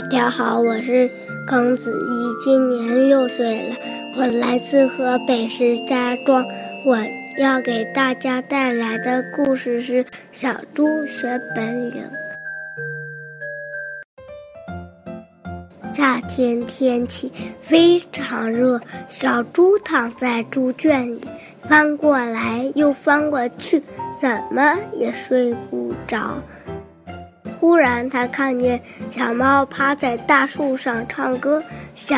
大家好，我是耿子怡，今年六岁了，我来自河北石家庄。我要给大家带来的故事是《小猪学本领》。夏天天气非常热，小猪躺在猪圈里，翻过来又翻过去，怎么也睡不着。忽然，他看见小猫趴在大树上唱歌。小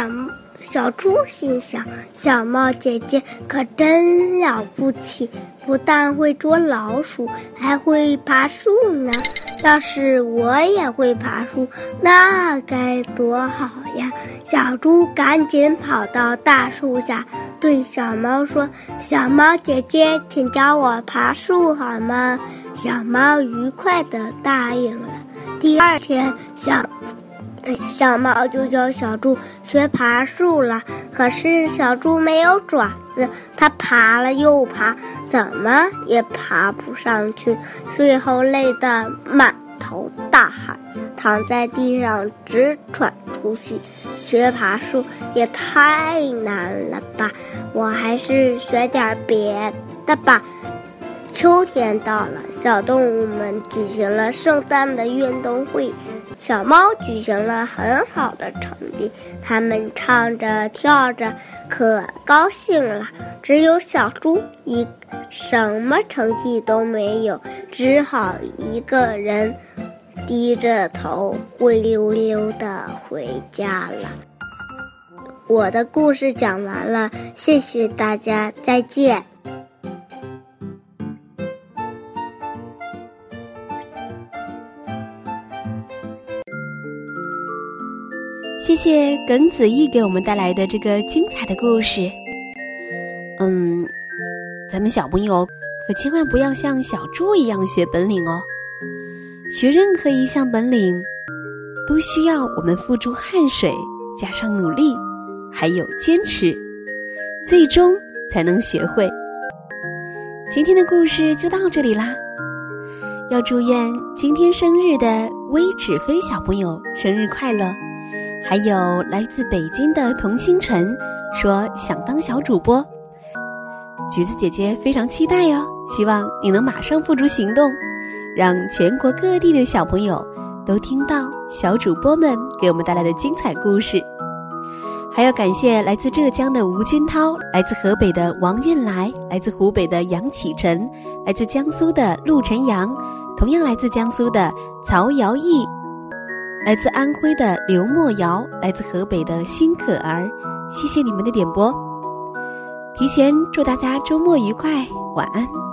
小猪心想：“小猫姐姐可真了不起，不但会捉老鼠，还会爬树呢。要是我也会爬树，那该多好呀！”小猪赶紧跑到大树下，对小猫说：“小猫姐姐，请教我爬树好吗？”小猫愉快地答应了。第二天，小小猫就教小猪学爬树了。可是小猪没有爪子，它爬了又爬，怎么也爬不上去。最后累得满头大汗，躺在地上直喘粗气。学爬树也太难了吧！我还是学点别的吧。秋天到了，小动物们举行了圣诞的运动会，小猫举行了很好的成绩。它们唱着跳着，可高兴了。只有小猪一什么成绩都没有，只好一个人低着头灰溜溜的回家了。我的故事讲完了，谢谢大家，再见。谢谢耿子毅给我们带来的这个精彩的故事。嗯，咱们小朋友可千万不要像小猪一样学本领哦。学任何一项本领，都需要我们付出汗水，加上努力，还有坚持，最终才能学会。今天的故事就到这里啦。要祝愿今天生日的微纸飞小朋友生日快乐。还有来自北京的童星辰说想当小主播，橘子姐姐非常期待哦，希望你能马上付诸行动，让全国各地的小朋友都听到小主播们给我们带来的精彩故事。还要感谢来自浙江的吴军涛，来自河北的王运来，来自湖北的杨启辰，来自江苏的陆晨阳，同样来自江苏的曹瑶毅。来自安徽的刘墨瑶，来自河北的辛可儿，谢谢你们的点播。提前祝大家周末愉快，晚安。